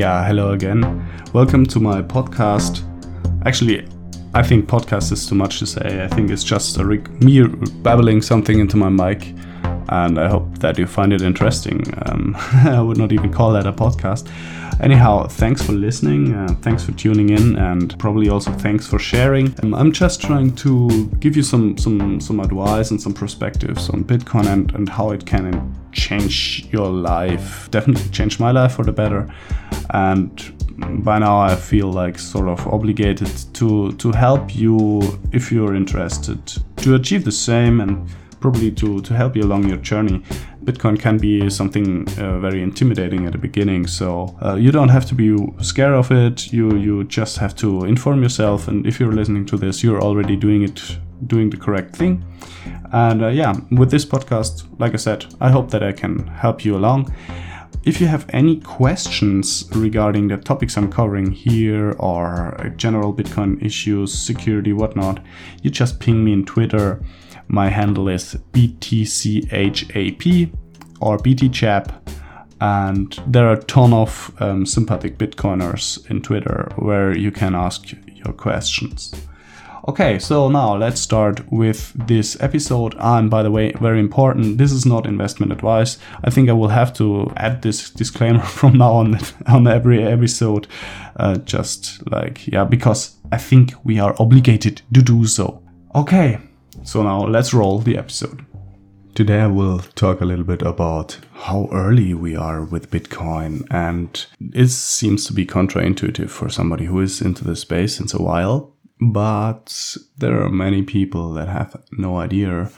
Yeah, hello again. Welcome to my podcast. Actually, I think podcast is too much to say. I think it's just a re- me babbling something into my mic, and I hope that you find it interesting. Um, I would not even call that a podcast. Anyhow, thanks for listening, uh, thanks for tuning in, and probably also thanks for sharing. Um, I'm just trying to give you some some some advice and some perspectives on Bitcoin and, and how it can change your life. Definitely change my life for the better. And by now I feel like sort of obligated to to help you if you're interested to achieve the same and probably to, to help you along your journey. Bitcoin can be something uh, very intimidating at the beginning, so uh, you don't have to be scared of it. You you just have to inform yourself, and if you're listening to this, you're already doing it, doing the correct thing. And uh, yeah, with this podcast, like I said, I hope that I can help you along. If you have any questions regarding the topics I'm covering here or general Bitcoin issues, security, whatnot, you just ping me in Twitter my handle is BTCHAP or BTCHAP. And there are a ton of um, sympathetic Bitcoiners in Twitter where you can ask your questions. Okay, so now let's start with this episode. And by the way, very important, this is not investment advice. I think I will have to add this disclaimer from now on on every episode. Uh, just like, yeah, because I think we are obligated to do so. Okay, so now let's roll the episode. Today I will talk a little bit about how early we are with Bitcoin, and it seems to be counterintuitive for somebody who is into the space since a while. But there are many people that have no idea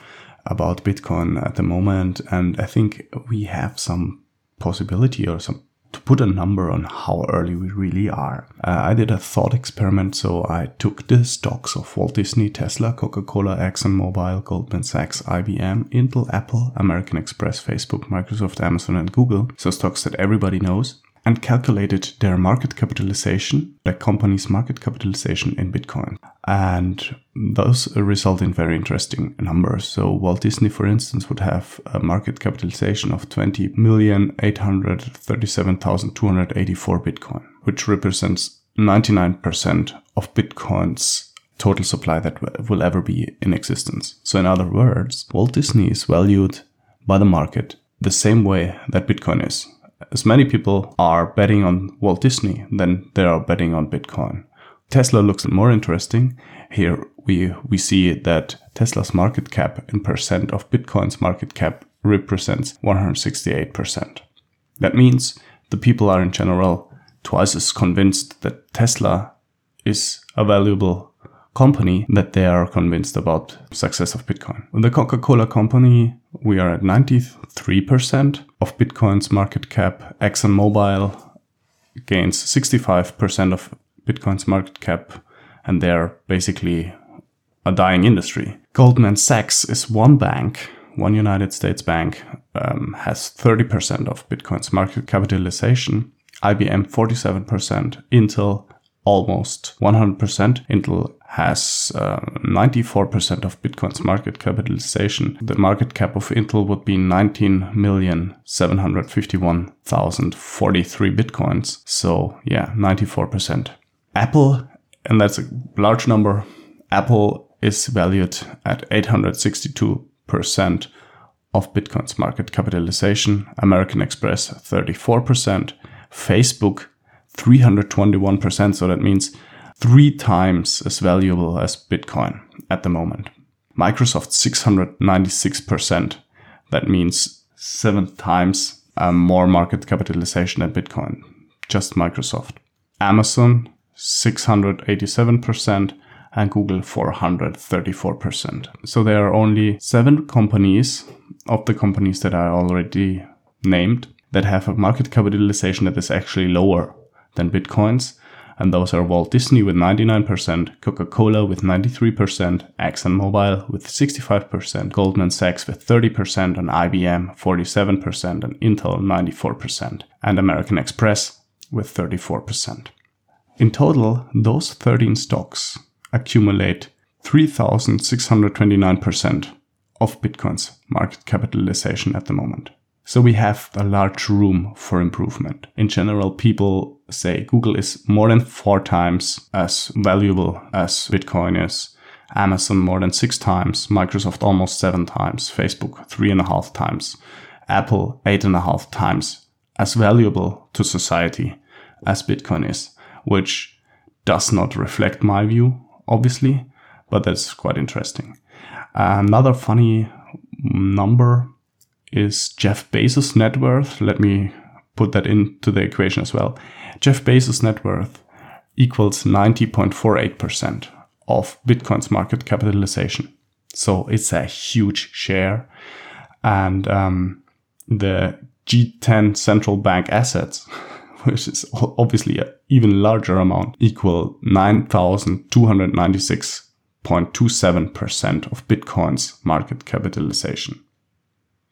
about Bitcoin at the moment, and I think we have some possibility or some to put a number on how early we really are. Uh, I did a thought experiment, so I took the stocks of Walt Disney, Tesla, Coca Cola, ExxonMobil, Goldman Sachs, IBM, Intel, Apple, American Express, Facebook, Microsoft, Amazon, and Google, so stocks that everybody knows, and calculated their market capitalization, the company's market capitalization in Bitcoin. And those result in very interesting numbers. So Walt Disney, for instance, would have a market capitalization of 20,837,284 Bitcoin, which represents 99% of Bitcoin's total supply that will ever be in existence. So in other words, Walt Disney is valued by the market the same way that Bitcoin is as many people are betting on Walt Disney than they are betting on Bitcoin. Tesla looks more interesting. Here we, we see that Tesla's market cap in percent of Bitcoin's market cap represents 168%. That means the people are in general twice as convinced that Tesla is a valuable company that they are convinced about success of Bitcoin. The Coca-Cola company, we are at 93% of Bitcoin's market cap. ExxonMobil gains 65% of Bitcoin's market cap, and they're basically a dying industry. Goldman Sachs is one bank, one United States bank, um, has 30% of Bitcoin's market capitalization. IBM 47%, Intel almost 100%. Intel has uh, 94% of Bitcoin's market capitalization. The market cap of Intel would be 19,751,043 Bitcoins. So, yeah, 94%. Apple, and that's a large number, Apple is valued at 862% of Bitcoin's market capitalization. American Express, 34%. Facebook, 321%. So that means three times as valuable as Bitcoin at the moment. Microsoft 696%. That means seven times um, more market capitalization than Bitcoin. Just Microsoft. Amazon 687% and Google 434%. So there are only seven companies of the companies that I already named that have a market capitalization that is actually lower than Bitcoin's and those are Walt Disney with 99%, Coca Cola with 93%, ExxonMobil with 65%, Goldman Sachs with 30%, and IBM 47%, and Intel 94%, and American Express with 34%. In total, those 13 stocks accumulate 3,629% of Bitcoin's market capitalization at the moment. So we have a large room for improvement. In general, people say Google is more than four times as valuable as Bitcoin is. Amazon more than six times, Microsoft almost seven times, Facebook three and a half times, Apple eight and a half times as valuable to society as Bitcoin is, which does not reflect my view, obviously, but that's quite interesting. Another funny number is Jeff Bezos' net worth. Let me put that into the equation as well. Jeff Bezos' net worth equals 90.48% of Bitcoin's market capitalization. So it's a huge share. And um, the G10 central bank assets, which is obviously an even larger amount, equal 9,296.27% of Bitcoin's market capitalization.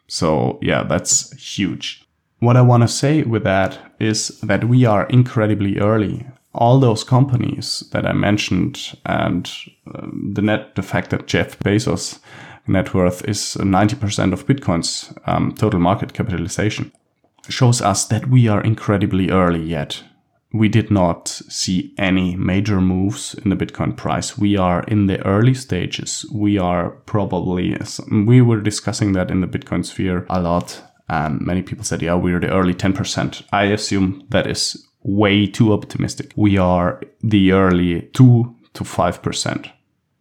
So yeah, that's huge. What I want to say with that is that we are incredibly early. All those companies that I mentioned and um, the net, the fact that Jeff Bezos net worth is 90% of Bitcoin's um, total market capitalization shows us that we are incredibly early yet we did not see any major moves in the Bitcoin price. We are in the early stages. We are probably, we were discussing that in the Bitcoin sphere a lot. And many people said, yeah, we're the early 10%. I assume that is way too optimistic. We are the early 2 to 5%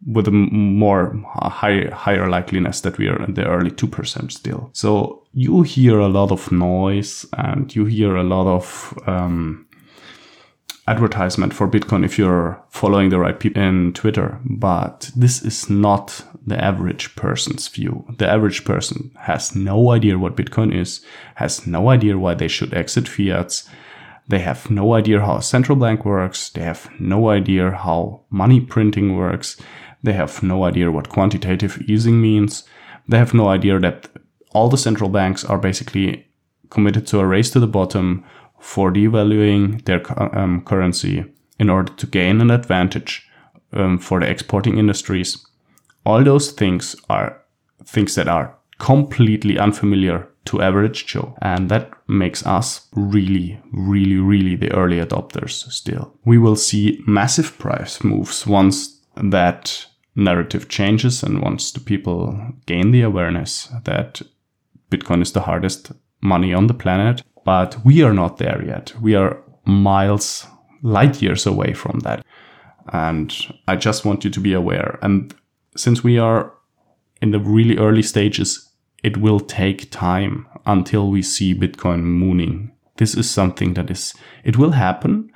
with a more high, higher likeliness that we are in the early 2% still. So you hear a lot of noise and you hear a lot of, um, advertisement for Bitcoin if you're following the right people in Twitter. But this is not the average person's view. The average person has no idea what Bitcoin is, has no idea why they should exit fiats. They have no idea how a central bank works. They have no idea how money printing works. They have no idea what quantitative easing means. They have no idea that all the central banks are basically committed to a race to the bottom for devaluing their um, currency in order to gain an advantage um, for the exporting industries. All those things are things that are completely unfamiliar to average Joe. And that makes us really, really, really the early adopters still. We will see massive price moves once that narrative changes and once the people gain the awareness that Bitcoin is the hardest money on the planet but we are not there yet. We are miles, light years away from that. And I just want you to be aware. And since we are in the really early stages, it will take time until we see Bitcoin mooning. This is something that is, it will happen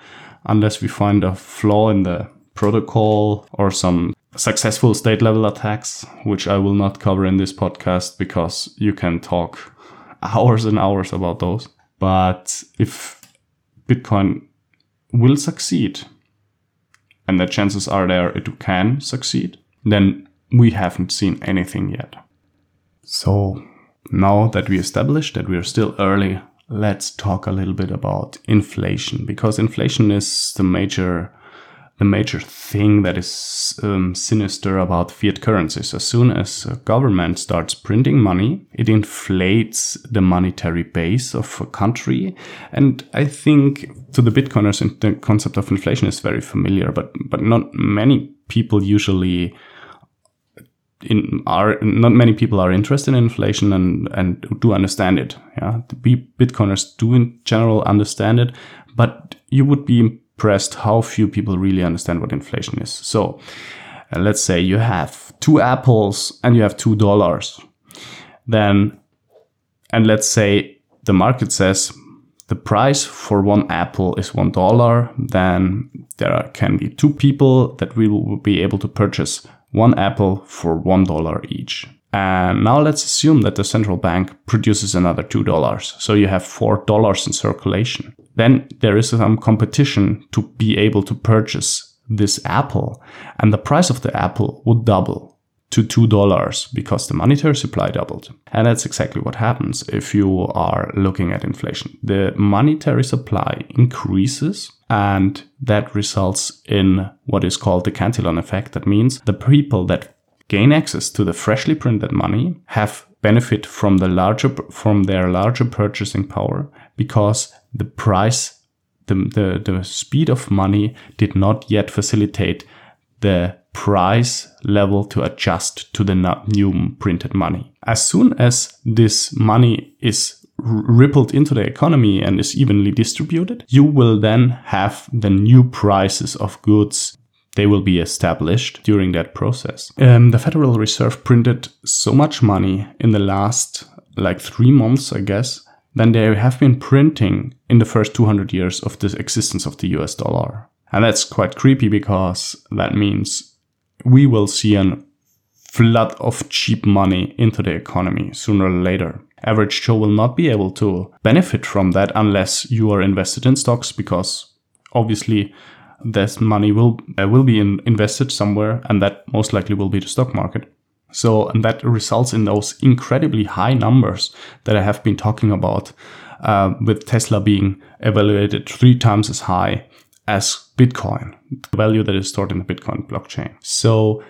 unless we find a flaw in the protocol or some successful state level attacks, which I will not cover in this podcast because you can talk hours and hours about those. But if Bitcoin will succeed, and the chances are there it can succeed, then we haven't seen anything yet. So now that we established that we are still early, let's talk a little bit about inflation because inflation is the major the major thing that is um, sinister about fiat currencies. As soon as a government starts printing money, it inflates the monetary base of a country. And I think to the Bitcoiners, the concept of inflation is very familiar, but but not many people usually. In, are not many people are interested in inflation and and do understand it. Yeah, the Bitcoiners do in general understand it, but you would be impressed how few people really understand what inflation is. So uh, let's say you have two apples and you have two dollars. Then, and let's say the market says the price for one apple is one dollar, then there can be two people that will be able to purchase one apple for one dollar each. And now let's assume that the central bank produces another $2. So you have $4 in circulation. Then there is some competition to be able to purchase this apple. And the price of the apple would double to $2 because the monetary supply doubled. And that's exactly what happens if you are looking at inflation. The monetary supply increases and that results in what is called the Cantillon effect. That means the people that gain access to the freshly printed money, have benefit from the larger from their larger purchasing power because the price the, the, the speed of money did not yet facilitate the price level to adjust to the new printed money. As soon as this money is rippled into the economy and is evenly distributed, you will then have the new prices of goods. They will be established during that process. Um, the Federal Reserve printed so much money in the last like three months, I guess, than they have been printing in the first 200 years of the existence of the US dollar. And that's quite creepy because that means we will see a flood of cheap money into the economy sooner or later. Average Joe will not be able to benefit from that unless you are invested in stocks because obviously this money will uh, will be in, invested somewhere and that most likely will be the stock market. So and that results in those incredibly high numbers that I have been talking about, uh, with Tesla being evaluated three times as high as Bitcoin, the value that is stored in the Bitcoin blockchain. So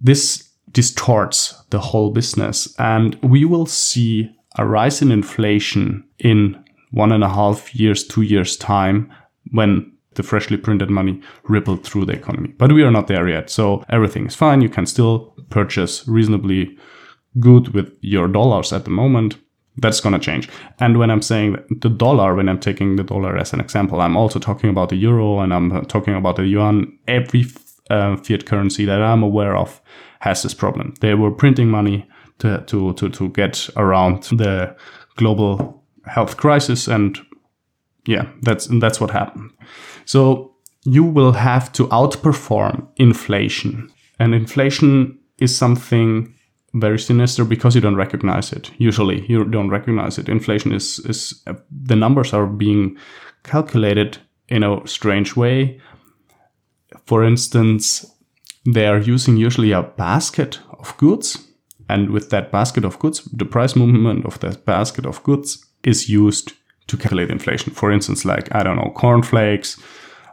this distorts the whole business, and we will see a rise in inflation in one and a half years, two years time when the freshly printed money rippled through the economy. But we are not there yet. So everything is fine. You can still purchase reasonably good with your dollars at the moment. That's going to change. And when I'm saying the dollar, when I'm taking the dollar as an example, I'm also talking about the euro and I'm talking about the yuan. Every uh, fiat currency that I'm aware of has this problem. They were printing money to, to, to, to get around the global health crisis. And yeah, that's, that's what happened. So you will have to outperform inflation. And inflation is something very sinister because you don't recognize it. Usually, you don't recognize it. Inflation is is uh, the numbers are being calculated in a strange way. For instance, they are using usually a basket of goods, and with that basket of goods, the price movement of that basket of goods is used to calculate inflation. For instance, like I don't know, cornflakes,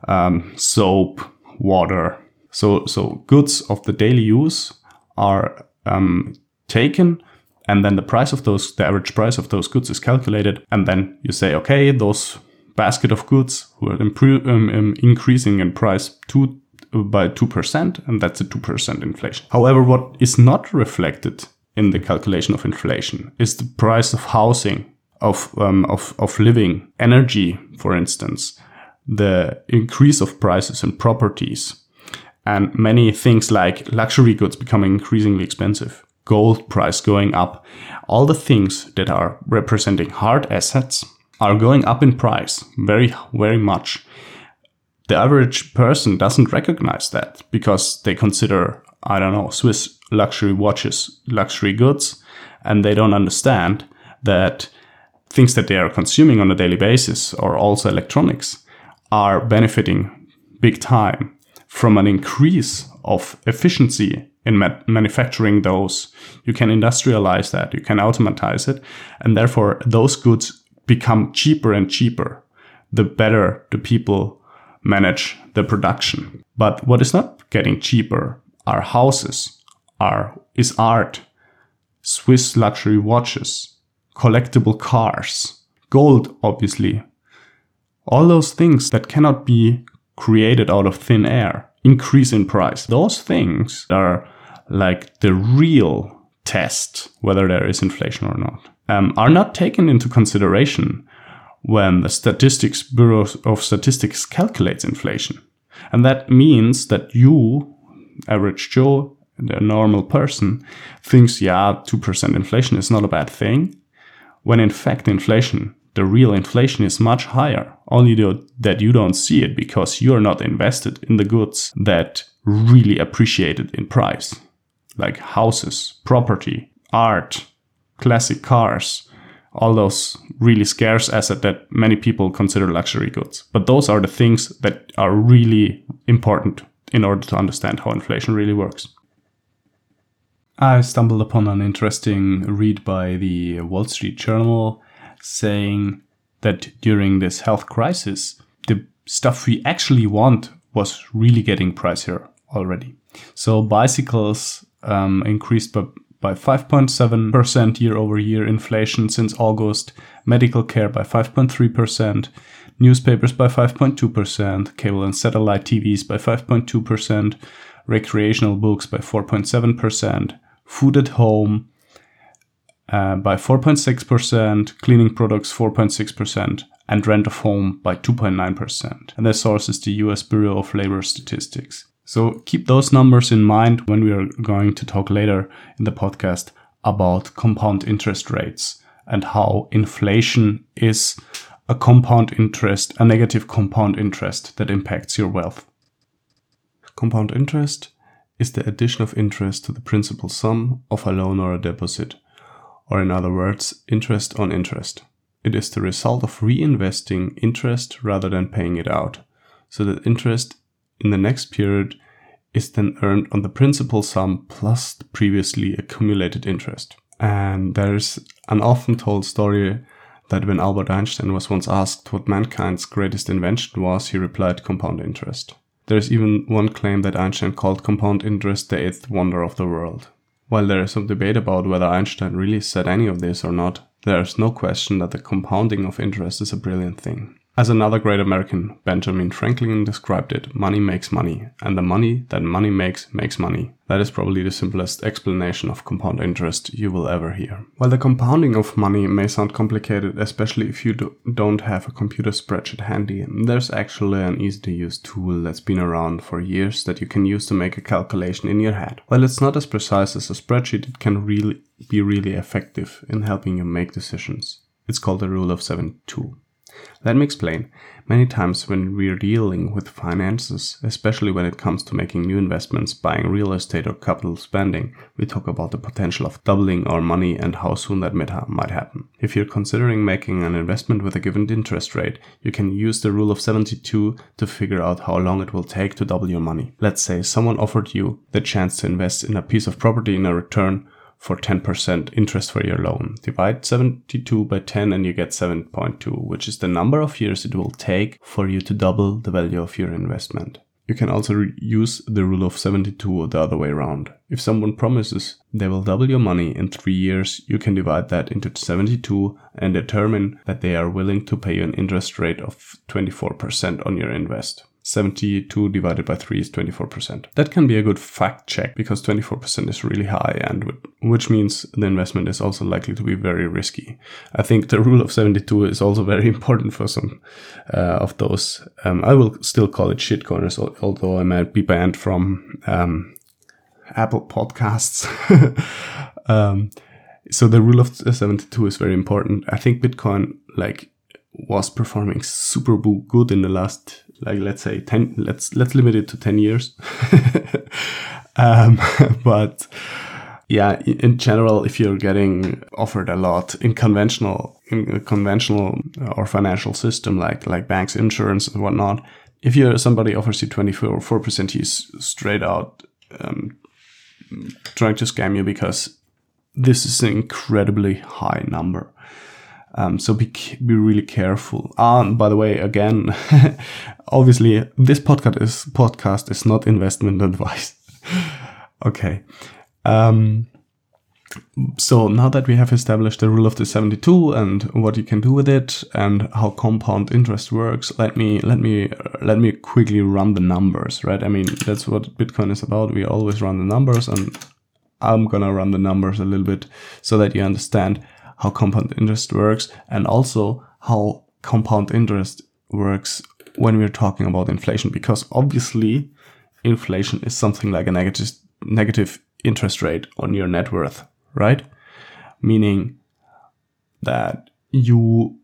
um, soap, water. So so goods of the daily use are um, taken and then the price of those the average price of those goods is calculated and then you say okay those basket of goods were impro- um, um, increasing in price two, by 2% and that's a 2% inflation however what is not reflected in the calculation of inflation is the price of housing of, um, of, of living energy for instance the increase of prices in properties. And many things like luxury goods becoming increasingly expensive, gold price going up, all the things that are representing hard assets are going up in price very, very much. The average person doesn't recognize that because they consider, I don't know, Swiss luxury watches luxury goods, and they don't understand that things that they are consuming on a daily basis, are also electronics, are benefiting big time from an increase of efficiency in ma- manufacturing those. You can industrialize that, you can automatize it, and therefore those goods become cheaper and cheaper the better the people manage the production. But what is not getting cheaper are houses, are is art, Swiss luxury watches, collectible cars, gold obviously. All those things that cannot be created out of thin air increase in price. Those things are like the real test whether there is inflation or not, um, are not taken into consideration when the Statistics Bureau of Statistics calculates inflation. And that means that you, average Joe, the normal person, thinks, yeah, 2% inflation is not a bad thing, when in fact inflation the real inflation is much higher, only that you don't see it because you're not invested in the goods that really appreciated in price, like houses, property, art, classic cars, all those really scarce assets that many people consider luxury goods. But those are the things that are really important in order to understand how inflation really works. I stumbled upon an interesting read by the Wall Street Journal saying that during this health crisis, the stuff we actually want was really getting pricier already. So bicycles um, increased by by 5.7% year over year inflation since August, medical care by 5.3%, newspapers by 5.2%, cable and satellite TVs by 5.2%, recreational books by 4.7%, food at home uh, by 4.6%, cleaning products 4.6%, and rent of home by 2.9%. And the source is the US Bureau of Labor Statistics. So keep those numbers in mind when we are going to talk later in the podcast about compound interest rates and how inflation is a compound interest, a negative compound interest that impacts your wealth. Compound interest is the addition of interest to the principal sum of a loan or a deposit, or in other words, interest on interest. It is the result of reinvesting interest rather than paying it out, so that interest in the next period is then earned on the principal sum plus the previously accumulated interest. And there's an often told story that when Albert Einstein was once asked what mankind's greatest invention was, he replied compound interest. There's even one claim that Einstein called compound interest the eighth wonder of the world. While there is some debate about whether Einstein really said any of this or not, there is no question that the compounding of interest is a brilliant thing. As another great American, Benjamin Franklin, described it, money makes money, and the money that money makes makes money. That is probably the simplest explanation of compound interest you will ever hear. While the compounding of money may sound complicated, especially if you do, don't have a computer spreadsheet handy, there's actually an easy to use tool that's been around for years that you can use to make a calculation in your head. While it's not as precise as a spreadsheet, it can really be really effective in helping you make decisions. It's called the rule of 72. Let me explain. Many times when we're dealing with finances, especially when it comes to making new investments, buying real estate or capital spending, we talk about the potential of doubling our money and how soon that might happen. If you're considering making an investment with a given interest rate, you can use the rule of 72 to figure out how long it will take to double your money. Let's say someone offered you the chance to invest in a piece of property in a return for 10% interest for your loan. Divide 72 by 10 and you get 7.2, which is the number of years it will take for you to double the value of your investment. You can also use the rule of 72 or the other way around. If someone promises they will double your money in three years, you can divide that into 72 and determine that they are willing to pay you an interest rate of 24% on your invest. 72 divided by 3 is 24%. That can be a good fact check because 24% is really high and which means the investment is also likely to be very risky. I think the rule of 72 is also very important for some uh, of those. Um, I will still call it shitcoiners, although I might be banned from um, Apple podcasts. um, so the rule of 72 is very important. I think Bitcoin like was performing super good in the last like let's say 10 let's let's limit it to 10 years. Um, but yeah in general if you're getting offered a lot in conventional in conventional or financial system like like banks insurance and whatnot if you're somebody offers you 24 or 4 percent he's straight out um, trying to scam you because this is an incredibly high number um, so be be really careful. Ah, and by the way, again, obviously this podcast is podcast is not investment advice. okay. Um, so now that we have established the rule of the 72 and what you can do with it and how compound interest works, let me let me let me quickly run the numbers, right? I mean, that's what Bitcoin is about. We always run the numbers and I'm going to run the numbers a little bit so that you understand how compound interest works and also how compound interest works when we're talking about inflation because obviously inflation is something like a negative negative interest rate on your net worth right? Meaning that you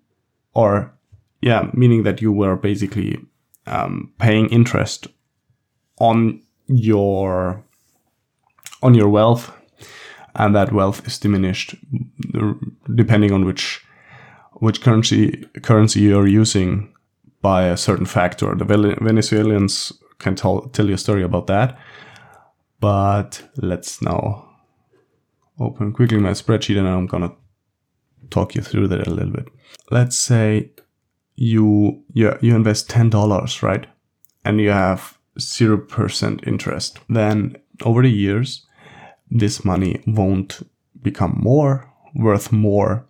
are yeah meaning that you were basically um, paying interest on your on your wealth and that wealth is diminished depending on which which currency currency you're using by a certain factor. The Venezuelans can tell tell you a story about that, but let's now open quickly my spreadsheet and I'm gonna talk you through that a little bit. Let's say you you, you invest ten dollars, right, and you have zero percent interest. Then over the years, this money won't become more, worth more,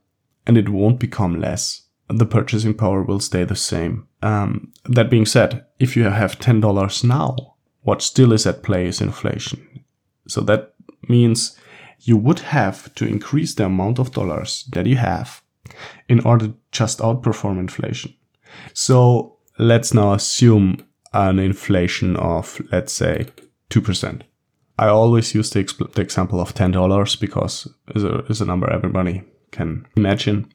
and it won't become less. The purchasing power will stay the same. Um, that being said, if you have $10 now, what still is at play is inflation. So that means you would have to increase the amount of dollars that you have in order to just outperform inflation. So let's now assume an inflation of, let's say, 2%. I always use the, the example of $10 because it's a, a number everybody can imagine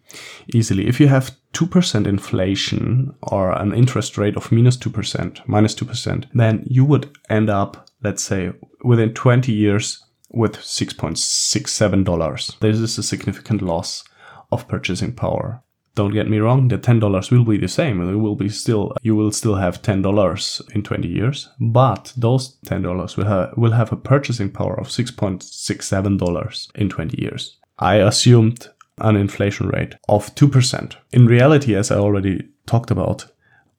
easily. If you have 2% inflation or an interest rate of minus 2%, minus 2%, then you would end up, let's say, within 20 years with $6.67. This is a significant loss of purchasing power. Don't get me wrong, the $10 will be the same. It will be still, you will still have $10 in 20 years, but those $10 will have, will have a purchasing power of $6.67 in 20 years. I assumed an inflation rate of 2%. In reality, as I already talked about,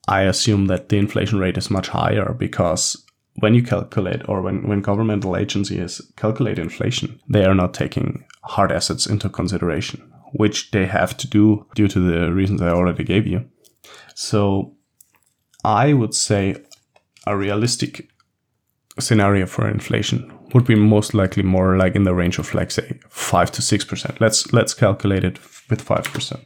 I assume that the inflation rate is much higher because when you calculate or when, when governmental agencies calculate inflation, they are not taking hard assets into consideration, which they have to do due to the reasons I already gave you. So I would say a realistic scenario for inflation would be most likely more like in the range of like say five to six percent. Let's let's calculate it with five percent,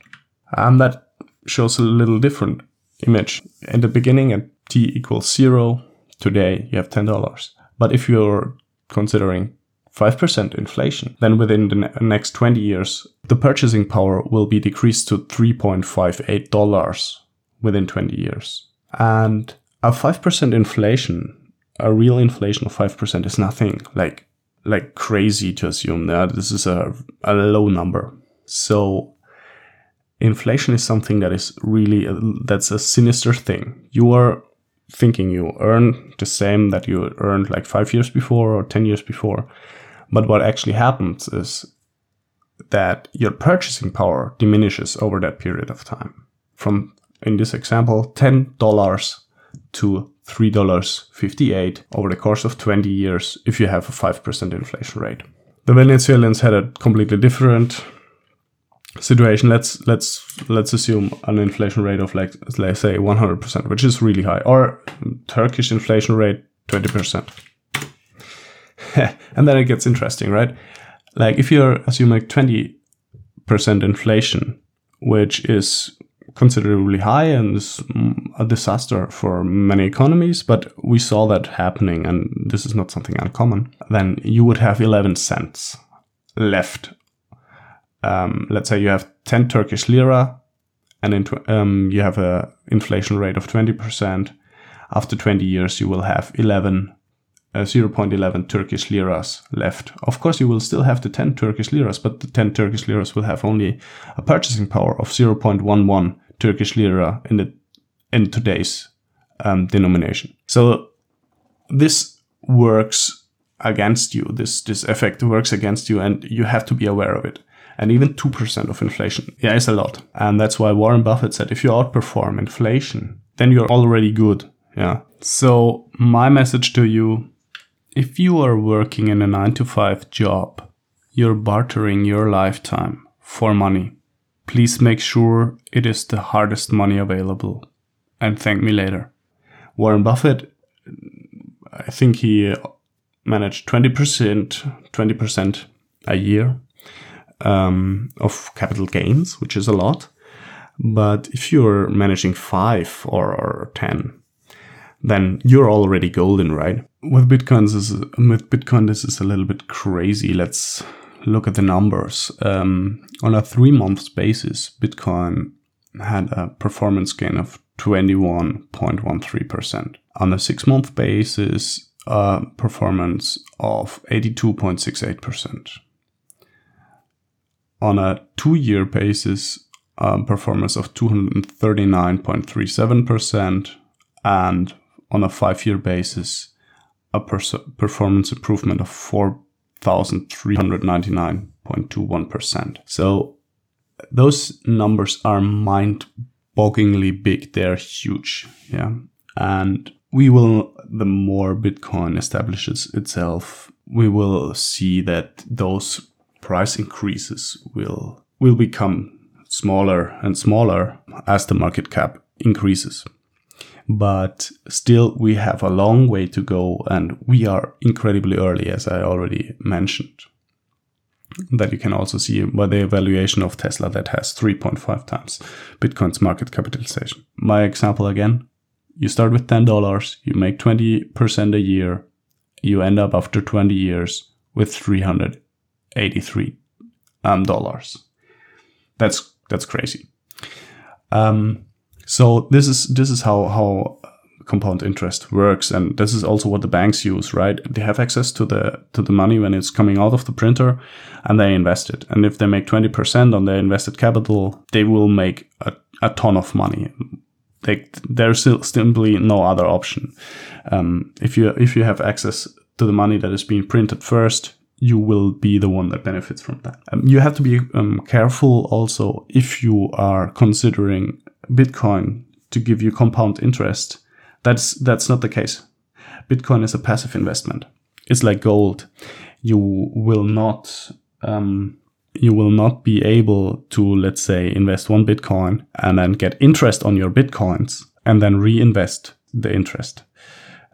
and that shows a little different image. In the beginning, at t equals zero, today you have ten dollars. But if you're considering 5% inflation, then within the ne- next 20 years, the purchasing power will be decreased to $3.58 within 20 years. And a 5% inflation a real inflation of 5% is nothing like like crazy to assume that this is a, a low number. So inflation is something that is really a, that's a sinister thing. You are thinking you earn the same that you earned like 5 years before or 10 years before. But what actually happens is that your purchasing power diminishes over that period of time. From in this example, $10 to $3.58 over the course of 20 years if you have a 5% inflation rate. The Venezuelans had a completely different situation. Let's let's let's assume an inflation rate of like let's say 100%, which is really high, or Turkish inflation rate 20%. and then it gets interesting, right? Like if you're assuming 20% inflation, which is considerably high and is a disaster for many economies, but we saw that happening, and this is not something uncommon, then you would have 11 cents left. Um, let's say you have 10 Turkish lira, and in um, you have a inflation rate of 20%. After 20 years, you will have 11 uh, 0.11 Turkish liras left. Of course, you will still have the 10 Turkish liras, but the 10 Turkish liras will have only a purchasing power of 0.11 Turkish lira in the in today's um, denomination. So this works against you. This this effect works against you, and you have to be aware of it. And even two percent of inflation, yeah, is a lot. And that's why Warren Buffett said, if you outperform inflation, then you're already good. Yeah. So my message to you, if you are working in a nine to five job, you're bartering your lifetime for money. Please make sure it is the hardest money available and thank me later. Warren Buffett, I think he managed 20%, 20% a year um, of capital gains, which is a lot. But if you're managing five or, or 10, then you're already golden, right? With Bitcoin, this is, with Bitcoin, this is a little bit crazy. Let's look at the numbers. Um, on a three month basis, Bitcoin had a performance gain of 21.13%. On a six month basis, a performance of 82.68%. On a two year basis, a performance of 239.37%. And on a five year basis, a performance improvement of 4 1,399.21%. So those numbers are mind bogglingly big. They're huge. Yeah. And we will, the more Bitcoin establishes itself, we will see that those price increases will will become smaller and smaller as the market cap increases. But still, we have a long way to go, and we are incredibly early, as I already mentioned. That you can also see by the evaluation of Tesla that has 3.5 times Bitcoin's market capitalization. My example again you start with $10, you make 20% a year, you end up after 20 years with 383 um, dollars. That's that's crazy. Um, so this is this is how how compound interest works, and this is also what the banks use, right? They have access to the to the money when it's coming out of the printer, and they invest it. And if they make twenty percent on their invested capital, they will make a, a ton of money. There's simply no other option. Um, if you if you have access to the money that is being printed first, you will be the one that benefits from that. Um, you have to be um, careful also if you are considering Bitcoin to give you compound interest. That's that's not the case. Bitcoin is a passive investment. It's like gold. You will not um, you will not be able to let's say invest one Bitcoin and then get interest on your Bitcoins and then reinvest the interest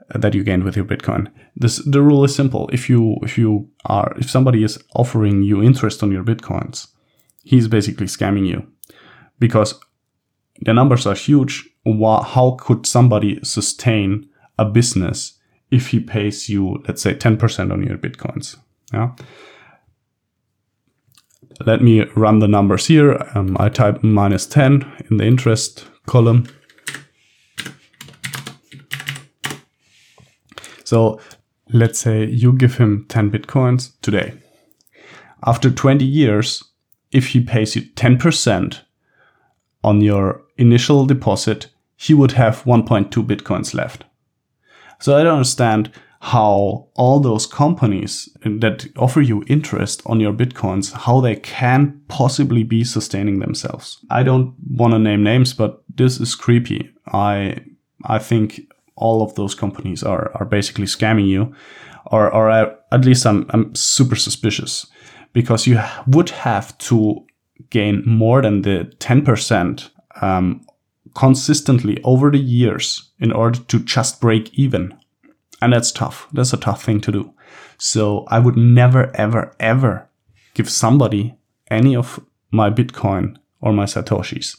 that you gained with your Bitcoin. This the rule is simple. If you if you are if somebody is offering you interest on your Bitcoins, he's basically scamming you because the numbers are huge. How could somebody sustain a business if he pays you, let's say, 10% on your Bitcoins? Yeah. Let me run the numbers here. Um, I type minus 10 in the interest column. So let's say you give him 10 Bitcoins today. After 20 years, if he pays you 10% on your initial deposit, he would have 1.2 Bitcoins left. So I don't understand how all those companies that offer you interest on your bitcoins how they can possibly be sustaining themselves i don't want to name names but this is creepy i i think all of those companies are are basically scamming you or or at least i'm i'm super suspicious because you would have to gain more than the 10% um, consistently over the years in order to just break even and that's tough. That's a tough thing to do. So I would never, ever, ever give somebody any of my Bitcoin or my Satoshis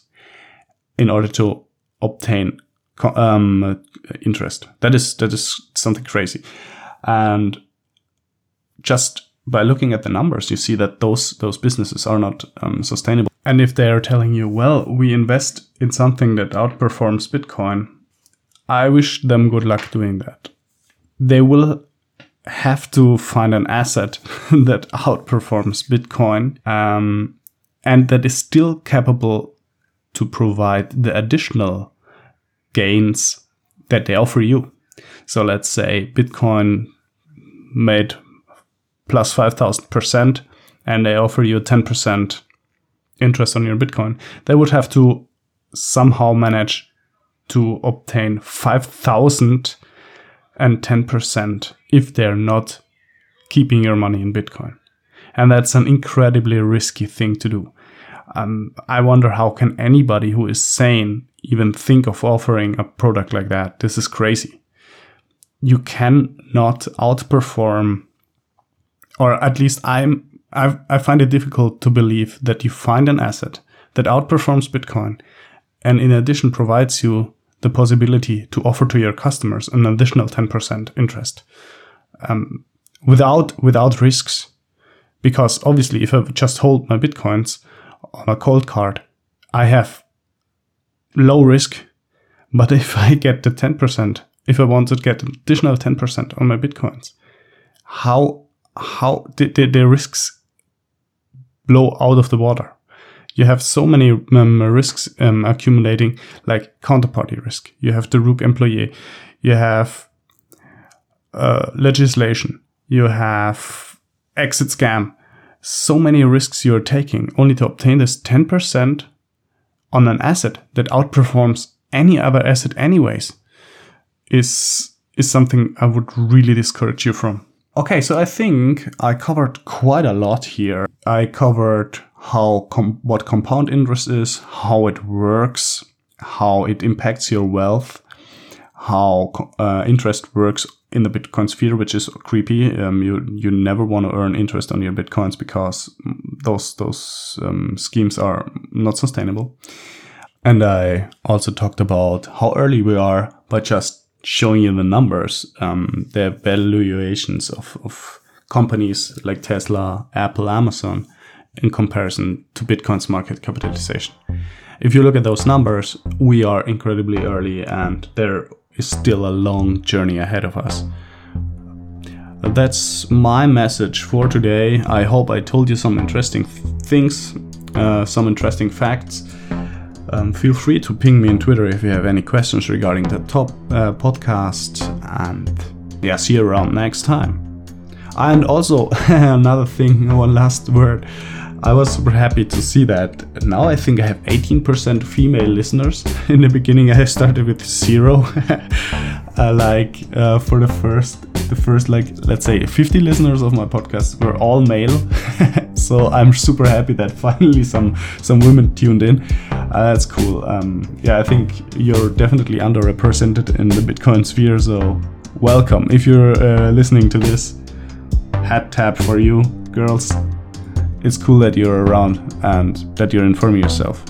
in order to obtain um, interest. That is, that is something crazy. And just by looking at the numbers, you see that those, those businesses are not um, sustainable. And if they are telling you, well, we invest in something that outperforms Bitcoin, I wish them good luck doing that they will have to find an asset that outperforms Bitcoin um, and that is still capable to provide the additional gains that they offer you. So let's say Bitcoin made plus 5,000% and they offer you 10% interest on your Bitcoin. They would have to somehow manage to obtain 5,000 and 10% if they're not keeping your money in Bitcoin. And that's an incredibly risky thing to do. Um, I wonder how can anybody who is sane even think of offering a product like that? This is crazy. You cannot outperform, or at least I'm I, I find it difficult to believe that you find an asset that outperforms Bitcoin and in addition provides you the possibility to offer to your customers an additional 10% interest um, without without risks. Because obviously if i just hold my bitcoins on a cold card i have low risk. But if i get the 10% if i want to get additional 10% on my bitcoins how how the, the risks blow out of the water you have so many um, risks um, accumulating, like counterparty risk. You have the rogue employee. You have uh, legislation. You have exit scam. So many risks you're taking only to obtain this 10% on an asset that outperforms any other asset anyways is is something I would really discourage you from. Okay, so I think I covered quite a lot here. I covered how com- what compound interest is, how it works, how it impacts your wealth, how uh, interest works in the Bitcoin sphere, which is creepy. Um, you you never want to earn interest on your bitcoins because those those um, schemes are not sustainable. And I also talked about how early we are by just showing you the numbers, um, the valuations of, of companies like Tesla, Apple, Amazon in comparison to Bitcoin's market capitalization. If you look at those numbers, we are incredibly early and there is still a long journey ahead of us. That's my message for today. I hope I told you some interesting things, uh, some interesting facts. Um, feel free to ping me on Twitter if you have any questions regarding the top uh, podcast. And yeah, see you around next time. And also, another thing, one last word. I was super happy to see that. Now I think I have 18% female listeners. In the beginning, I started with zero. uh, like uh, for the first, the first like let's say 50 listeners of my podcast were all male. so I'm super happy that finally some some women tuned in. Uh, that's cool. Um, yeah, I think you're definitely underrepresented in the Bitcoin sphere. So welcome if you're uh, listening to this. Hat tap for you, girls it's cool that you're around and that you're informing yourself.